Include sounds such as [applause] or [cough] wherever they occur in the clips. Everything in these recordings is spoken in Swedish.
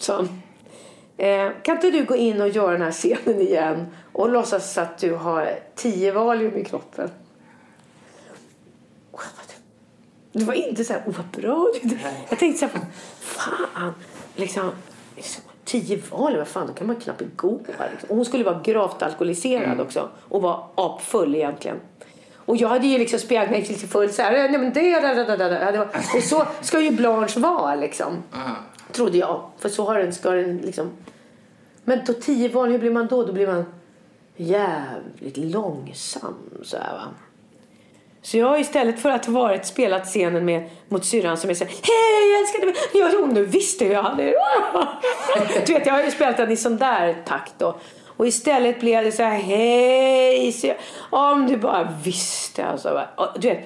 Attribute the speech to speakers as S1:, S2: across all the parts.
S1: Så, eh, kan inte du gå in och göra den här scenen igen och låtsas att du har tio valium i kroppen? Det var inte så här, åh vad bra du Jag tänkte så här, fan, liksom, liksom, tio valium, vad fan, då kan man knappt gå. Liksom. Hon skulle vara gravt alkoholiserad också och vara apfull egentligen. Och jag hade ju liksom spelat mig till full så här, nej men det, da. det var, och så ska ju Blanche vara liksom. Trodde jag. För så har den, ska den liksom. Men då tio val, hur blir man då? Då blir man jävligt långsam så här va. Så jag har istället för att ha varit spelat scenen med mot syrran som är så här, Hej jag älskar dig! Ja jo nu visste jag hade [laughs] Du vet jag har ju spelat den i sån där takt då. Och istället blev det så här, hej! Så jag, om du bara visste alltså. va. Och, du vet.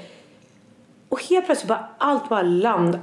S1: Och helt plötsligt bara allt bara landade.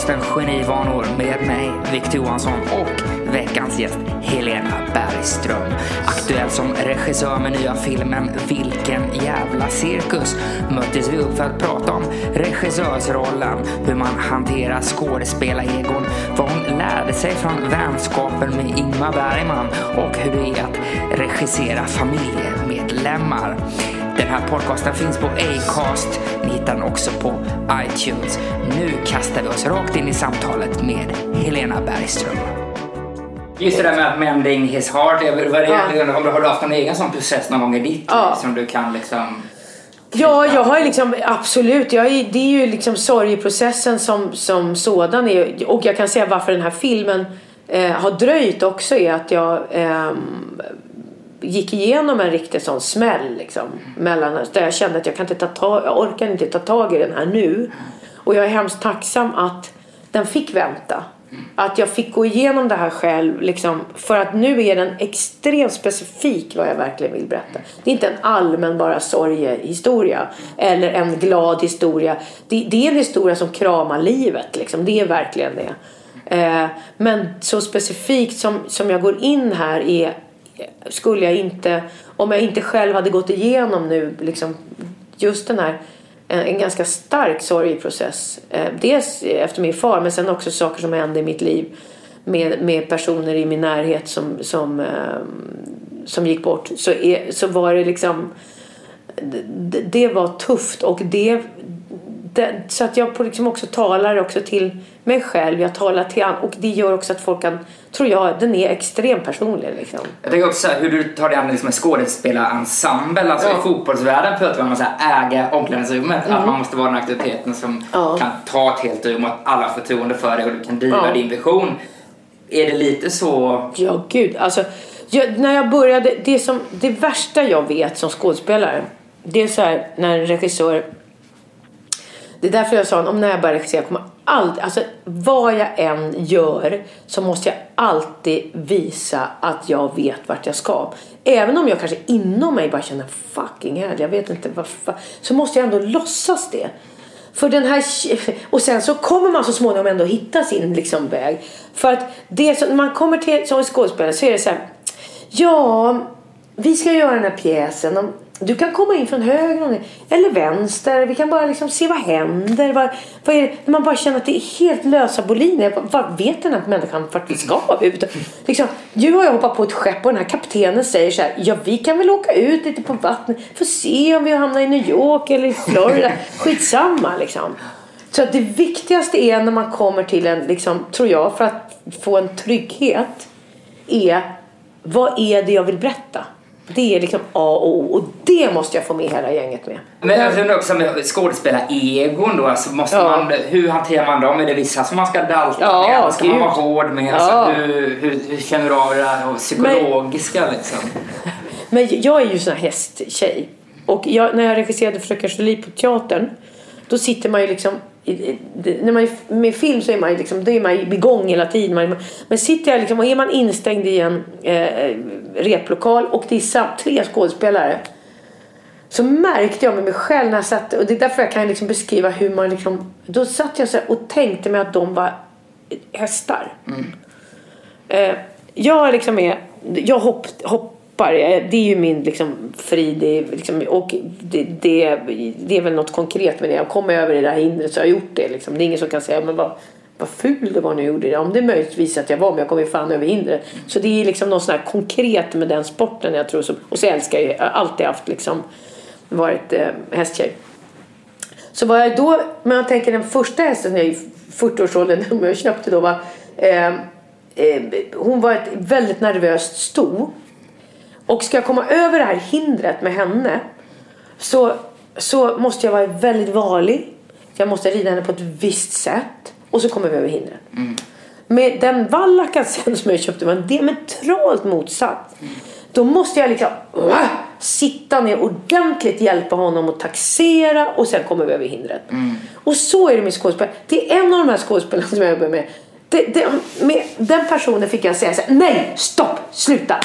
S2: Podcasten Genivanor med mig, Victor Johansson och veckans gäst Helena Bergström. Aktuell som regissör med nya filmen Vilken jävla cirkus möttes vi upp för att prata om regissörsrollen, hur man hanterar skådespelaregon, vad hon lärde sig från vänskapen med Ingmar Bergman och hur det är att regissera familjemedlemmar. Den här podcasten finns på Acast. Ni hittar den också på iTunes. Nu kastar vi oss rakt in i samtalet med Helena Bergström. Just det där med att mending his heart. jag- vad är det-
S1: Ja.
S2: Har du- haft någon egen sån process någon gång i ditt
S1: Ja.
S2: som du kan liksom...
S1: Ja, jag har ju liksom absolut. Jag är, det är ju liksom sorgeprocessen som, som sådan. Är, och jag kan säga varför den här filmen eh, har dröjt också är att jag ehm, gick igenom en riktig sån smäll liksom. Mellan, där jag kände att jag kan inte ta tag, jag orkar inte ta tag i den här nu. Och jag är hemskt tacksam att den fick vänta. Att jag fick gå igenom det här själv. Liksom, för att nu är den extremt specifik vad jag verkligen vill berätta. Det är inte en allmän bara sorgehistoria. Eller en glad historia. Det, det är en historia som kramar livet. Liksom. Det är verkligen det. Eh, men så specifikt som, som jag går in här är skulle jag inte, om jag inte själv hade gått igenom nu liksom, just den här en, en ganska stark sorgeprocess. Eh, dels efter min far men sen också saker som hände i mitt liv med, med personer i min närhet som, som, eh, som gick bort. Så, är, så var det liksom det, det var tufft och det, det så att jag på liksom också talar också till mig själv. Jag talar till an, och det gör också att folk kan, tror jag, den är extremt personlig liksom.
S2: Jag tänker också hur du tar dig an liksom en skådespelarensemble. Alltså
S1: Ja.
S2: i fotbollsvärlden pratar man om att äga omklädningsrummet. Att man måste vara den auktoriteten som
S1: Mm. Ja.
S2: kan ta ett helt rum och att alla har förtroende för dig och du kan driva
S1: Ja.
S2: din vision. Är det lite så...
S1: Ja, gud. Alltså, jag, när jag började, det, som, det värsta jag vet som skådespelare, det är så här när en regissör det är därför jag sa om när jag börjar regissera kommer alltid, alltså vad jag än gör så måste jag alltid visa att jag vet vart jag ska. Även om jag kanske inom mig bara känner fucking hell, jag vet inte vad Så måste jag ändå låtsas det. För den här, [laughs] och sen så kommer man så småningom ändå hitta sin liksom väg. För att det som, när man kommer till som skådespelare så är det så här. Ja, vi ska göra den här pjäsen. Du kan komma in från höger eller vänster. Vi kan bara liksom se vad händer. Vad, vad är det? Man bara känner att det är helt lösa boliner. Vad vet den här människan vart vi ska ut? Liksom, nu har jag hoppat på ett skepp och den här kaptenen säger så här. Ja, vi kan väl åka ut lite på vattnet. Få se om vi hamnar i New York eller i Florida. [laughs] Skitsamma liksom. Så det viktigaste är när man kommer till en, liksom, tror jag, för att få en trygghet. Är vad är det jag vill berätta? Det är liksom A och O och det måste jag få med hela gänget med.
S2: Men jag undrar också med skådespelaregon då, alltså måste
S1: Ja.
S2: man, hur hanterar man dem? Är det vissa som man ska dalta
S1: Ja,
S2: med? Ska man
S1: gud.
S2: vara hård med?
S1: Ja.
S2: Alltså, hur, hur, hur känner du av det här psykologiska liksom? [laughs]
S1: Men jag är ju sån här hästtjej. Och jag, när jag regisserade Fröken Julie på teatern. Då sitter man ju liksom. När man är med film så är man liksom, då är man igång hela tiden. Men sitter jag liksom, och är man instängd i en eh, replokal och det är tre skådespelare. Så märkte jag med mig själv när jag satt, och det är därför jag kan liksom beskriva hur man liksom, då satt jag så och tänkte mig att de var hästar. Eh, jag liksom är, jag hopp, hoppar, eh, det är ju min liksom frid det är liksom, och det, det, det är väl något konkret med det. Jag kom över det där hindret så jag har gjort det. Liksom. Det är ingen som kan säga men vad, vad ful det var när jag gjorde det. Om det möjligtvis att jag var men jag kom ju fan över hindret. Så det är liksom något sån här konkret med den sporten jag tror. Som, och så älskar jag, jag har alltid haft liksom varit eh, hästtjej. Så var jag då, men jag tänker den första hästen jag i 40-årsåldern som [laughs] jag köpte då var eh, eh, hon var ett väldigt nervöst sto. Och ska jag komma över det här hindret med henne så, så måste jag vara väldigt varlig. Jag måste rida henne på ett visst sätt. Och så kommer vi över hindret. Med den vallakan sen som jag köpte var diametralt motsatt. Då måste jag liksom uh, sitta ner ordentligt, hjälpa honom att taxera och sen kommer vi över hindret. Och så är det med skådespel. Det är en av de här skådespelarna som jag jobbar med. Det, det, med den personen fick jag säga så här, nej, stopp, sluta.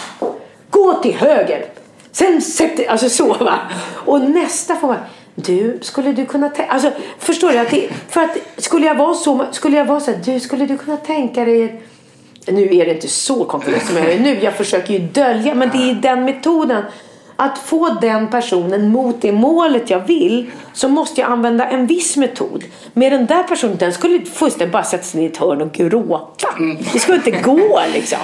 S1: Gå till höger. Sen sätter, alltså så va. Och nästa får man, du, skulle du kunna tänka, alltså förstår du? Att det, för att skulle jag vara så, skulle jag vara så här, du, skulle du kunna tänka dig nu är det inte så konkret som jag är nu. Jag försöker ju dölja. Men det är den metoden. Att få den personen mot det målet jag vill. Så måste jag använda en viss metod. Med den där personen. Den skulle fullständigt bara sätta sig i ett hörn och gråta. Det skulle inte gå liksom.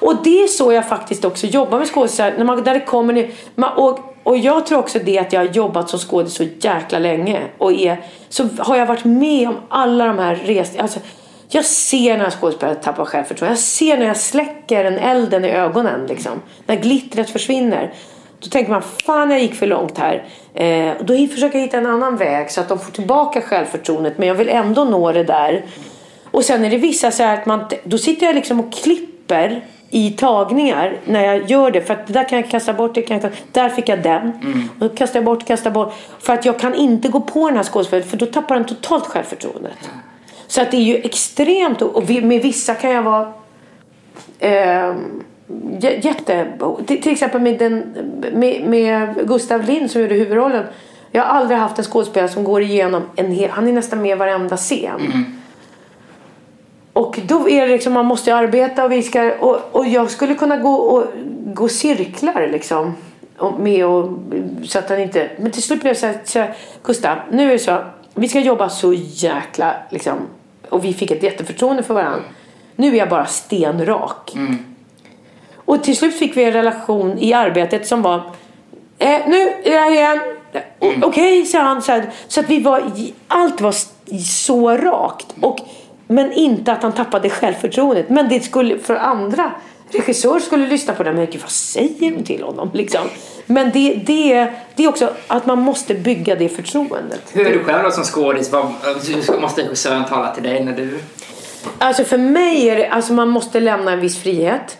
S1: Och det är så jag faktiskt också jobbar med skådisar. När man, där det kommer man, och, och jag tror också det att jag har jobbat som skådis så jäkla länge. Och är, så har jag varit med om alla de här resorna. Alltså, jag ser när skådespelare tappar självförtroende. Jag ser när jag släcker en elden i ögonen. Liksom. När glittret försvinner. Då tänker man, fan jag gick för långt här. Eh, och då försöker jag hitta en annan väg så att de får tillbaka självförtroendet. Men jag vill ändå nå det där. Och sen är det vissa så här att man, då sitter jag liksom och klipper i tagningar när jag gör det. För att det där kan jag kasta bort, det kan jag, där fick jag den. Och då kastar jag bort, kastar bort. För att jag kan inte gå på den här skådespelaren för då tappar den totalt självförtroendet. Så att det är ju extremt, och med vissa kan jag vara eh, jätte... Till, exempel med, den, med, med Gustav Lind som gjorde huvudrollen. Jag har aldrig haft en skådespelare som går igenom en hel... Han är nästan med i varenda scen. Och då är det liksom, man måste ju arbeta och vi ska... Och, och jag skulle kunna gå, och, gå cirklar liksom. Och med och, så att han inte... Men till slut blev det så här, så här Gustav, nu är det så. Vi ska jobba så jäkla liksom. Och vi fick ett jätteförtroende för varandra. Nu är jag bara stenrak. Och till slut fick vi en relation i arbetet som var eh, Nu är jag igen. O- Okej, sa han. Så, här, så att vi var, allt var så rakt. Och, men inte att han tappade självförtroendet. Men det skulle för andra regissörer skulle lyssna på det. Men gud, vad säger de till honom? Liksom. Men det, det, är- det är också att man måste bygga det förtroendet.
S2: Hur är du själv då som skådis? Hur måste regissören tala till dig när du...
S1: Alltså för mig är det, alltså man måste lämna en viss frihet.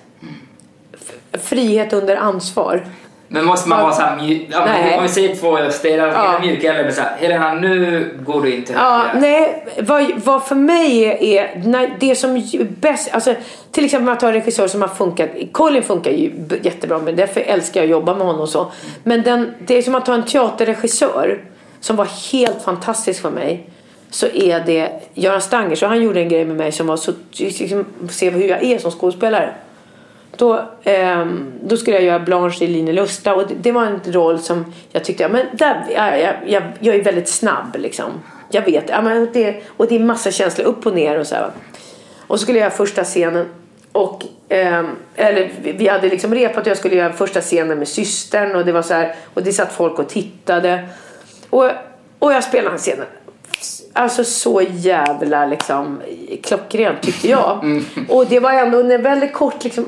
S1: Frihet under ansvar.
S2: Men måste man vara såhär mjuk? Om vi säger två det
S1: Ja.
S2: mjuka eller såhär Helena nu går du inte
S1: Ja, nej, vad, vad för mig är, är när det som är bäst, alltså till exempel jag tar en regissör som har funkat, Colin funkar ju jättebra men därför älskar jag att jobba med honom och så. Men den, det är som att ta en teaterregissör som var helt fantastisk för mig. Så är det Göran Stanger, så han gjorde en grej med mig som var så, liksom, se hur jag är som skådespelare. Då, ehm, då skulle jag göra Blanche i Line Lusta och det, det var en roll som jag tyckte, ja, men där, jag, jag, jag, jag är väldigt snabb liksom. Jag vet, ja, men det, och det är massa känslor upp och ner och så här. Och så skulle jag göra första scenen och ehm, eller vi- hade liksom repat att jag skulle göra första scenen med systern och det var så här och det satt folk och tittade. Och, och jag spelade den scenen. Alltså så jävla liksom klockrent tyckte jag. Och det var ändå en väldigt kort liksom.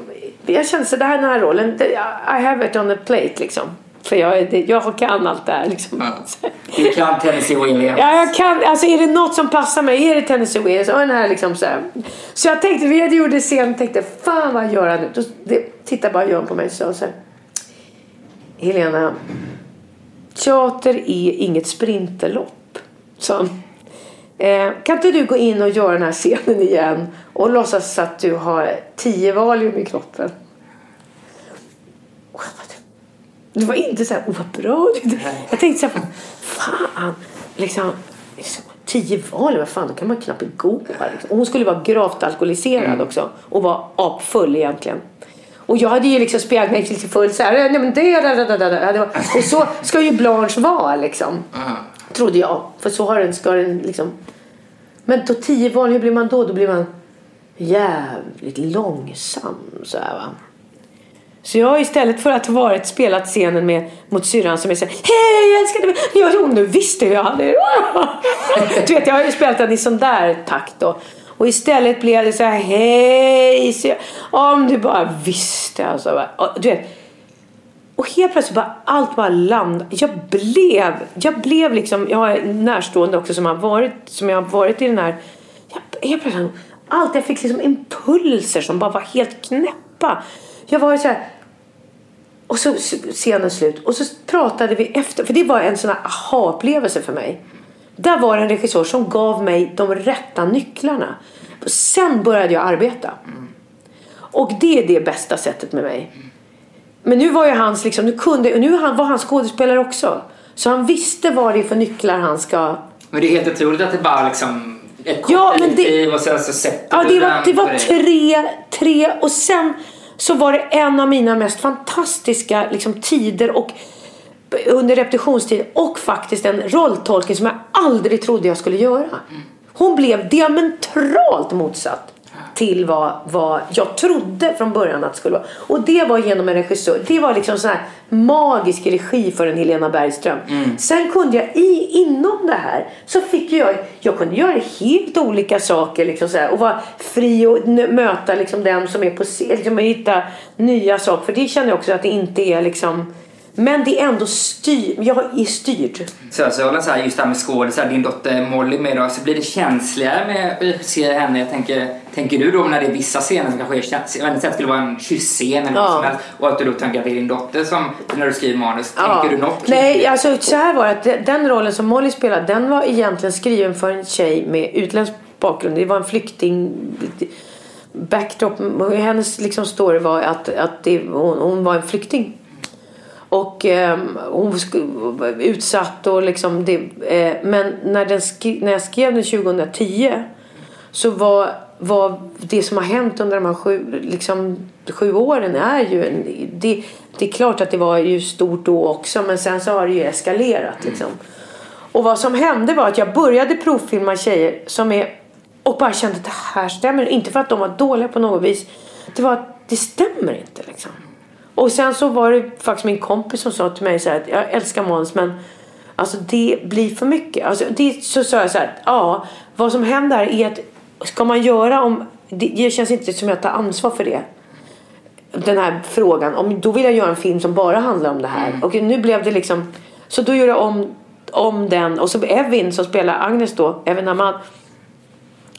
S1: Jag kände så det här är den här rollen. I have it on a plate liksom. För jag, jag kan allt det här liksom. [laughs]
S2: Du kan Tennessee Williams.
S1: Ja, jag kan, alltså är det något som passar mig är det Tennessee Williams och den här liksom så här. Så jag tänkte, vi hade gjort det sen tänkte fan vad gör han nu? Då det, tittade bara Jörn på mig och sa så här. Helena, teater är inget sprinterlopp. Så, eh, kan inte du gå in och göra den här scenen igen och låtsas att du har tio valium i kroppen? Och det var inte så här, oh vad bra du Jag tänkte så här, fan, liksom, liksom tio val, vad fan, då kan man knappt gå. Liksom. Och hon skulle vara gravt alkoholiserad också och var apfull egentligen. Och jag hade ju liksom spelat mig lite full så här, nej men det, da. det var, och så ska ju Blanche vara liksom. Trodde jag, för så har den, ska den liksom. Men då tio val, hur blir man då? Då blir man jävligt långsam så här va. Så jag har istället för att ha varit spelat scenen med mot syrran som är såhär Hej jag älskar dig! Ja jo, nu visste hur jag hade det. [laughs] Du vet jag har ju spelat den i sån där takt då. Och istället blev det så här Hej! Om du bara visste alltså. va. Du vet. Och helt plötsligt bara allt bara landade. Jag blev, jag blev liksom, jag har närstående också som har varit, som jag har varit i den här. Jag, helt plötsligt, allt, jag fick liksom impulser som bara var helt knäppa. Jag var så här, och så scenen slut och så pratade vi efter, för det var en sån här aha-upplevelse för mig. Där var en regissör som gav mig de rätta nycklarna. Sen började jag arbeta. Och det är det bästa sättet med mig. Men nu var ju hans liksom, nu kunde, nu var han skådespelare också. Så han visste vad det är för nycklar han ska...
S2: Men det är helt otroligt att det bara liksom ett kort
S1: Ja, men det-
S2: och sen så sätter
S1: Ja, det var, det var tre, tre och sen så var det en av mina mest fantastiska liksom, tider och under repetitionstid och faktiskt en rolltolkning som jag aldrig trodde jag skulle göra. Hon blev diametralt motsatt till vad, vad jag trodde från början att det skulle vara. Och det var genom en regissör. Det var liksom sån här magisk regi för en Helena Bergström. Sen kunde jag i, inom det här så fick jag, jag kunde göra helt olika saker liksom så här, och vara fri och möta liksom den som är på scen, liksom, hitta nya saker. För det känner jag också att det inte är liksom men det är ändå styr, jag är styrd.
S2: Så, så, så här, just det här med skådisar, din dotter Molly med då, så blir det känsligare med att se henne. Jag tänker, tänker du då när det är vissa scener som kanske är känsliga, jag vet inte, skulle vara en kyss-scen eller
S1: Ja.
S2: något som helst, och att du då tänker att det är din dotter som, när du skriver manus, tänker du något?
S1: Nej, alltså så här var det att de- den rollen som Molly spelade, den var egentligen skriven för en tjej med utländsk bakgrund. Det var en flykting backdrop. Hennes liksom story var att, att det, hon, hon var en flykting. Och eh, hon var utsatt och liksom det, eh, men när, den skri- när jag skrev den 2010 så var, var det som har hänt under de här sju, liksom, sju åren är ju en, det, det är klart att det var ju stort då också men sen så har det ju eskalerat liksom. Och vad som hände var att jag började provfilma tjejer som är och bara kände att det här stämmer inte för att de var dåliga på något vis. Det var att det stämmer inte liksom. Och sen så var det faktiskt min kompis som sa till mig så här att jag älskar Måns men alltså det blir för mycket. Alltså det, så sa jag så här ja vad som händer är att ska man göra om det, det känns inte som jag tar ansvar för det. Den här frågan om då vill jag göra en film som bara handlar om det här. Och nu blev det liksom så då gör jag om, om den och så Evin som spelar Agnes då, Evin Ahmad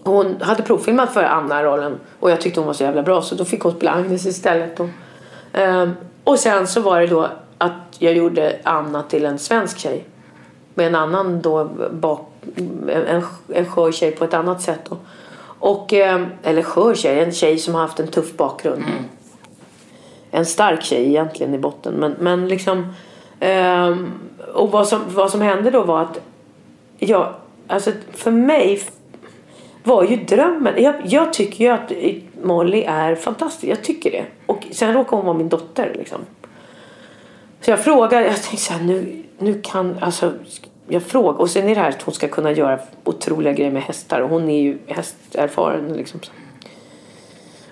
S1: hon hade provfilmat för Anna-rollen och jag tyckte hon var så jävla bra så då fick hon spela Agnes istället. Då. Ehm, och sen så var det då att jag gjorde Anna till en svensk tjej. Med en annan då bak, en, en skör tjej på ett annat sätt då. Och, ehm, eller skör tjej, en tjej som har haft en tuff bakgrund. En stark tjej egentligen i botten. Men, men liksom ehm, och vad som, vad som hände då var att jag, alltså för mig var ju drömmen. Jag, jag tycker ju att Molly är fantastisk. Jag tycker det. Sen råkade hon vara min dotter liksom. Så jag frågade, jag tänkte så här, nu, nu kan, alltså jag frågar, och sen är det här att hon ska kunna göra otroliga grejer med hästar och hon är ju hästerfaren liksom.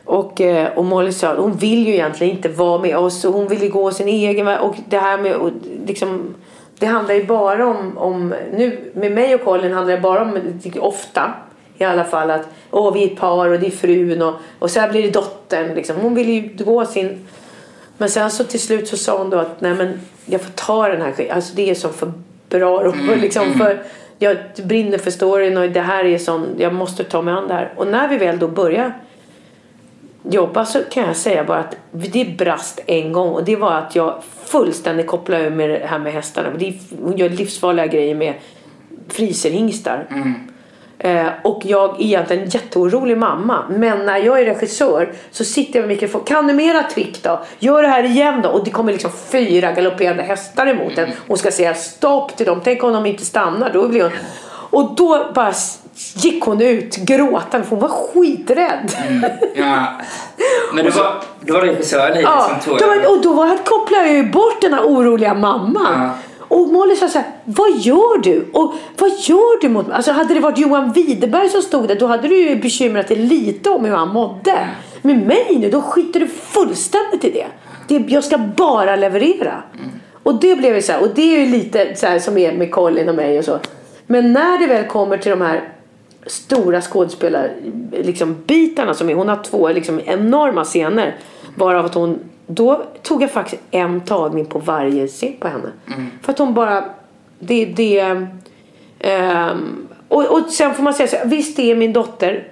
S1: Och, eh, och Molly sa hon vill ju egentligen inte vara med oss och hon vill ju gå sin egen väg. Och det här med och liksom, det handlar ju bara om, om, nu med mig och Colin handlar det bara om, eh, ofta i alla fall att åh, vi är ett par och det är frun och, och sen blir det dottern. Liksom. Hon vill ju gå sin... Men sen så till slut så sa hon då att nej men jag får ta den här skiten. Alltså det är så för bra och mm, [laughs] liksom mm. för jag brinner för storyn och det här är sån, jag måste ta mig an det här. Och när vi väl då börjar jobba så kan jag säga bara att det brast en gång och det var att jag fullständigt kopplade ur med det här med hästarna. hon gör livsfarliga grejer med friserhingstar. Mm. Eh, och jag är egentligen en jätteorolig mamma. Men när jag är regissör så sitter jag med mikrofon. Kan du mera trick då? Gör det här igen då. Och det kommer liksom fyra galopperande hästar emot en. Hon ska säga stopp till dem. Tänk om de inte stannar. Då blir hon... Och då bara gick hon ut gråtande för hon var skiträdd. Mm,
S2: ja. [laughs] Men då var, då var regissören i
S1: ja, som tog över. Och då var, kopplade jag ju bort den här oroliga mamman. Ja. Och Molly sa så här, vad gör du? Och vad gör du mot mig? Alltså hade det varit Johan Widerberg som stod där då hade du ju bekymrat dig lite om hur han mådde. Med mig nu, då skiter du fullständigt i det. det jag ska bara leverera. Mm. Och det blev ju så här, och det är ju lite så här som är med Colin och mig och så. Men när det väl kommer till de här stora skådespelarbitarna liksom, bitarna som är, hon har två liksom, enorma scener. Varav att hon, då tog jag faktiskt en tagning på varje scen på henne. Mm. För att hon bara, det, det um, och, och sen får man säga så visst det är min dotter.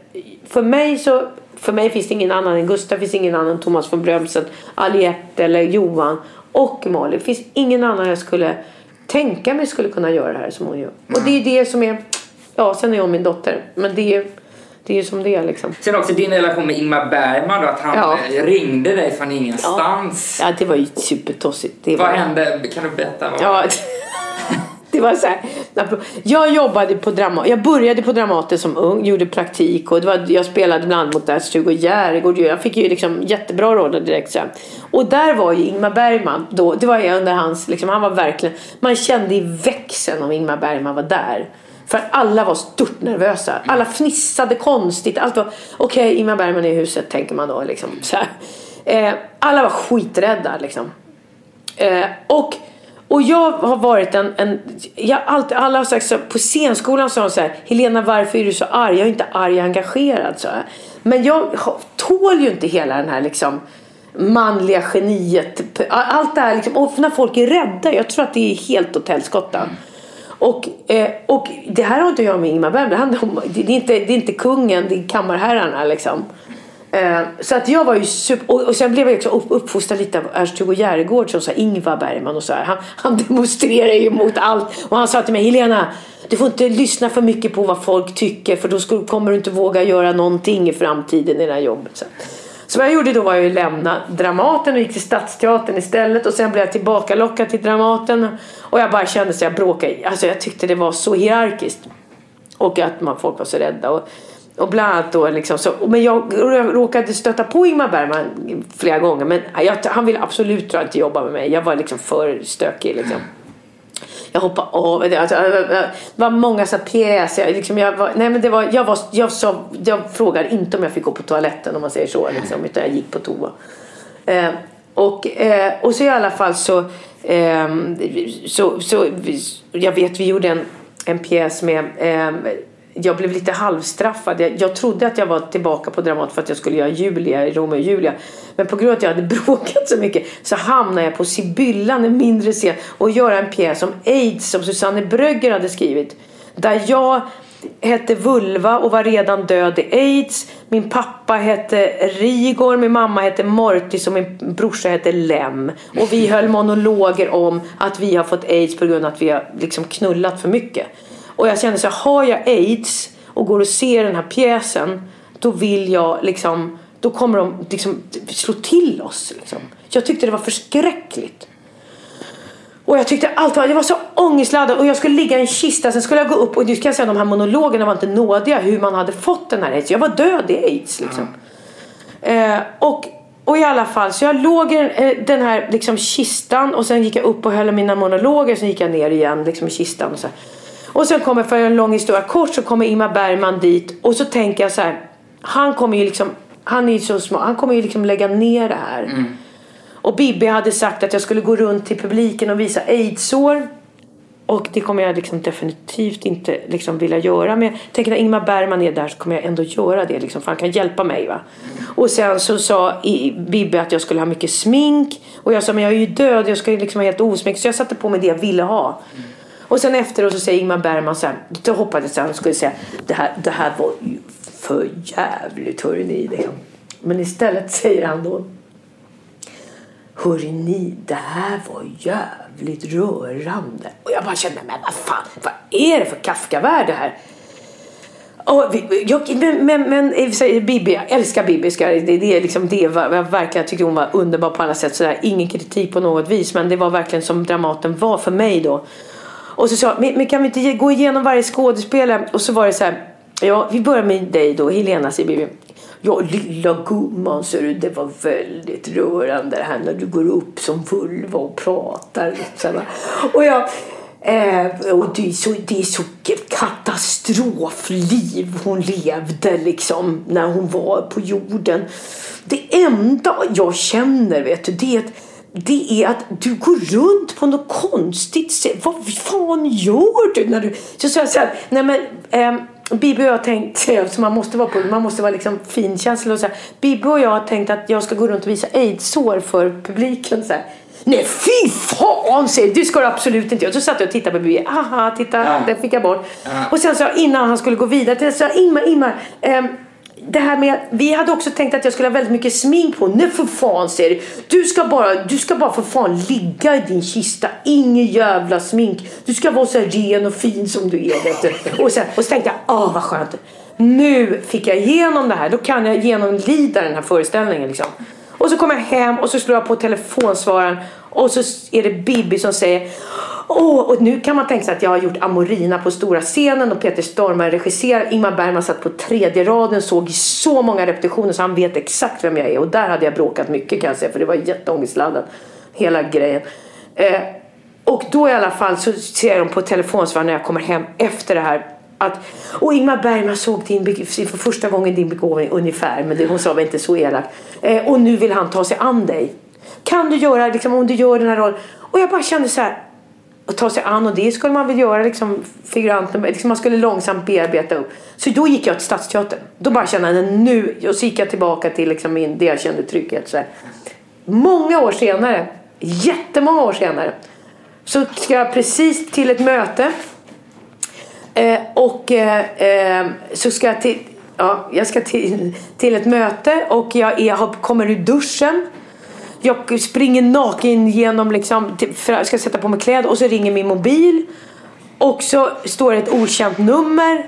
S1: För mig så för mig finns det ingen annan än Gustav, finns ingen annan än Thomas von Brömsen, Aliette eller Johan och Malin. Det finns ingen annan jag skulle tänka mig skulle kunna göra det här som hon gör. Mm. Och det är det som är Ja, sen är hon min dotter. Men det är det är ju som det är liksom.
S2: Sen också din relation med Ingmar Bergman då, att han ja. ringde dig från ingenstans.
S1: Ja, ja det var ju supertossigt.
S2: Det vad var... hände? Kan du berätta? Vad...
S1: Ja, [laughs] det var så här. Jag jobbade på Dramaten. Jag började på Dramaten som ung, gjorde praktik och det var, jag spelade bland mot Ernst-Hugo Järegård. Jag fick ju liksom jättebra roller direkt sen. Och där var ju Ingmar Bergman då, det var under hans, liksom, han var verkligen, man kände i växeln om Ingmar Bergman var där. För alla var stort nervösa. Alla fnissade konstigt. Allt var okej, okay, Ingmar Bergman är i huset tänker man då. Liksom, så eh, alla var skiträdda liksom. Eh, och, och jag har varit en, en jag alltid, alla har sagt så på scenskolan sa de så här, Helena varför är du så arg? Jag är inte arg, jag är engagerad. Så här. Men jag tål ju inte hela den här liksom manliga geniet. Allt det här liksom, och när folk är rädda, jag tror att det är helt åt helskotta. Mm. Och, eh, och det här har inte att göra med Ingmar Bergman det, handlar om, det, är inte, det är inte kungen, det är kammarherrarna liksom. Eh, så att jag var ju super, och, och sen blev jag också upp, uppfostrad lite av Ernst-Hugo Järegård som sa Ingvar Bergman och så här. Han, han [laughs] demonstrerar ju mot allt. Och han sa till mig, Helena, du får inte lyssna för mycket på vad folk tycker för då skulle, kommer du inte våga göra någonting i framtiden i det här jobbet. Så. Så vad jag gjorde då var att lämna Dramaten och gick till Stadsteatern istället och sen blev jag tillbaka lockad till Dramaten och jag bara kände så jag bråkade. Alltså jag tyckte det var så hierarkiskt och att man, folk var så rädda. Och, och bland annat då liksom så, men jag råkade stöta på Ingmar Bergman flera gånger men jag, han ville absolut inte jobba med mig. Jag var liksom för stökig liksom jag hoppade av. Alltså, det var många så pjäser. Jag, liksom, jag, var, nej, men det var, jag, var, jag, så, jag frågade inte om jag fick gå på toaletten om man säger så. Liksom, utan jag gick på toa. Eh, och, eh, och så i alla fall så, eh, så, så jag vet vi gjorde en, en pjäs med eh, jag blev lite halvstraffad. Jag, jag trodde att jag var tillbaka på Dramat för att jag skulle göra Julia i Romeo och Julia. Men på grund av att jag hade [laughs] bråkat så mycket så hamnade jag på Sibyllan, en mindre scen, och göra en pjäs om aids som Susanne Brögger hade skrivit. Där jag hette Vulva och var redan död i aids. Min pappa hette Rigor, min mamma hette Mortis och min brorsa hette Lem. Och vi höll monologer om att vi har fått aids på grund av att vi har liksom knullat för mycket. Och jag kände så här, har jag aids och går och ser den här pjäsen då vill jag liksom, då kommer de liksom slå till oss. Liksom. Jag tyckte det var förskräckligt. Och jag tyckte allt var, jag var så ångestladdad och jag skulle ligga i en kista, sen skulle jag gå upp och du kan säga de här monologerna var inte nådiga hur man hade fått den här aids. Jag var död i aids liksom. Mm. Eh, och Och i alla fall, så jag låg i eh, den här liksom kistan och sen gick jag upp och höll mina monologer. Sen gick jag ner igen liksom i kistan. Och, så här och sen kommer, för en lång historia kort, så kommer Ingmar Bergman dit. Och så tänker jag så här, han kommer ju liksom, han är ju så smart, han kommer ju liksom lägga ner det här.
S2: Mm.
S1: Och Bibi hade sagt att jag skulle gå runt till publiken och visa aidsår. Och det kommer jag liksom definitivt inte liksom vilja göra. Men jag tänker när Ingmar Bergman är där så kommer jag ändå göra det. Liksom, för han kan hjälpa mig. Va? Och sen så sa Bibi att jag skulle ha mycket smink. Och jag sa men jag är ju död. Jag ska liksom vara helt osminkt. Så jag satte på mig det jag ville ha. Och sen efteråt så säger Ingmar Bergman så här. Då hoppades jag att han skulle säga det här, det här var ju för jävligt hörni. Liksom. Men istället [laughs] säger han då. Hörni, ni, det här var jävligt rörande. Och jag bara kände, men vad fan, vad är det för Kafka-värld det här? Och vi, jag, men, men, men i och för sig, Bibi, jag älskar Bibi. Ska, det, det, är liksom det var, jag verkligen tyckte hon var underbar på alla sätt. Sådär. Ingen kritik på något vis. Men det var verkligen som Dramaten var för mig då. Och så sa men, men kan vi inte gå igenom varje skådespelare? Och så var det så här. Ja, vi börjar med dig då, Helena säger Ja, lilla gumman, ser du, det var väldigt rörande det här när du går upp som vulva och pratar. Liksom. Och jag, eh, och det är så, det är så katastrofliv hon levde liksom när hon var på jorden. Det enda jag känner, vet du, det är att det är att du går runt på något konstigt sätt. Vad fan gör du? när du Så sa jag så här, nej men ehm, Bibi och jag har tänkt, [laughs] så man måste vara, på, man måste vara liksom finkänslig och så här. Bibi och jag har tänkt att jag ska gå runt och visa aidsår för publiken. Så här. Nej fy fan säger det ska du absolut inte göra. Så satt jag och tittade på Bibi. Aha, titta,
S2: Ja.
S1: den fick jag bort.
S2: Ja.
S1: Och sen så innan han skulle gå vidare, så sa Ingmar, Ingmar. ehm, det här med, vi hade också tänkt att jag skulle ha väldigt mycket smink på. Nej för fan säger du. Du ska bara, du ska bara för fan ligga i din kista. Inget jävla smink. Du ska vara så här ren och fin som du är. Vet du. Och, sen, och så tänkte jag, åh vad skönt. Nu fick jag igenom det här. Då kan jag genomlida den här föreställningen. Liksom. Och så kommer jag hem och så slår jag på telefonsvararen. Och så är det Bibi som säger Åh, och nu kan man tänka sig att jag har gjort Amorina på stora scenen och Peter Stormare regisserar. Ingmar Bergman satt på tredje raden, såg så många repetitioner så han vet exakt vem jag är. Och där hade jag bråkat mycket kan jag säga för det var jätteångestladdat. Hela grejen. Eh, och då i alla fall så ser de på telefonsvararen när jag kommer hem efter det här att, och Ingmar Bergman såg din, för första gången din begåvning ungefär, men det, hon sa väl inte så elakt. Eh, och nu vill han ta sig an dig. Kan du göra, liksom, om du gör den här rollen? Och jag bara kände så här, och ta sig an och det skulle man väl göra liksom, figuranten, liksom, man skulle långsamt bearbeta upp. Så då gick jag till Stadsteatern. Då bara kände jag nu, och så gick jag tillbaka till liksom, min, det jag kände trygghet. Så här. Många år senare, jättemånga år senare, så ska jag precis till ett möte Eh, och eh, eh så ska jag till, ja, jag ska till, till ett möte och jag, är, jag kommer ur duschen. Jag springer naken genom liksom, typ, för jag ska sätta på mig kläder och så ringer min mobil. Och så står det ett okänt nummer.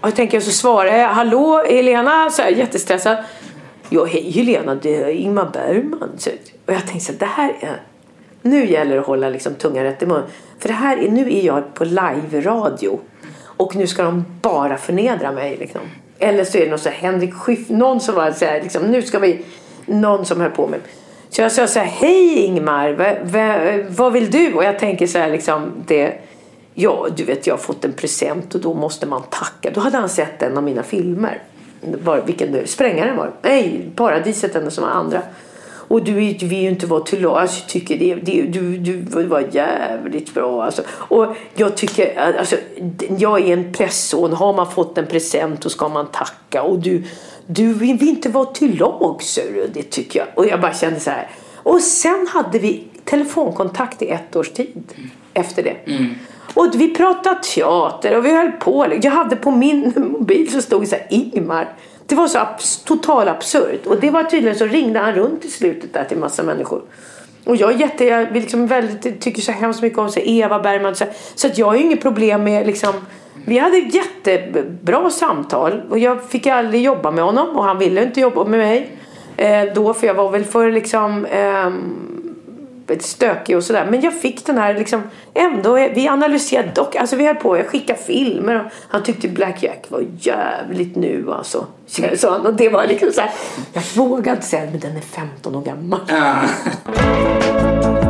S1: Och jag tänker så svarar jag, hallå Helena, så här, jättestressad. Ja, hej Helena, det är Ingmar Bergman. Så, och jag tänkte så det här är nu gäller det att hålla liksom tungan rätt i mun. För det här är, nu är jag på live-radio. Och nu ska de bara förnedra mig. Liksom. Eller så är det någon så här Henrik Schiff, någon som var så här, liksom, nu ska vi, någon som höll på med. Så jag sa så här, hej Ingmar, v- va, vad vill du? Och jag tänker så här, liksom, det, ja du vet jag har fått en present och då måste man tacka. Då hade han sett en av mina filmer. Var, vilken nu? Sprängaren var. Nej, Paradiset, den som var andra. Och du är- du vill ju inte vara till lag. Alltså, jag tycker det, det, du, du var jävligt bra. Alltså. Och jag tycker, alltså, jag är en pressson. Har man fått en present då ska man tacka. Och du, du vill inte vara till lag, du. Det tycker jag. Och jag bara kände så här. Och sen hade vi telefonkontakt i ett års tid efter det. Och vi pratade teater och vi höll på. Jag hade på min mobil så stod det så här Ingmar. Det var så abs- total absurt. Och det var tydligen så ringde han runt i slutet där till massa människor. Och jag är jätte, jag liksom väldigt, tycker så hemskt mycket om så Eva Bergman. Så, så att jag har ju inget problem med liksom vi hade jättebra samtal och jag fick aldrig jobba med honom och han ville inte jobba med mig eh, då för jag var väl för liksom ehm, stökig och sådär. Men jag fick den här liksom ändå. Vi analyserade dock. Alltså vi höll på. Jag skickade filmer. Och han tyckte Black Jack var jävligt nu alltså. Så han. Och det var liksom så här. Jag vågade säga men den är 15 år gammal. [laughs]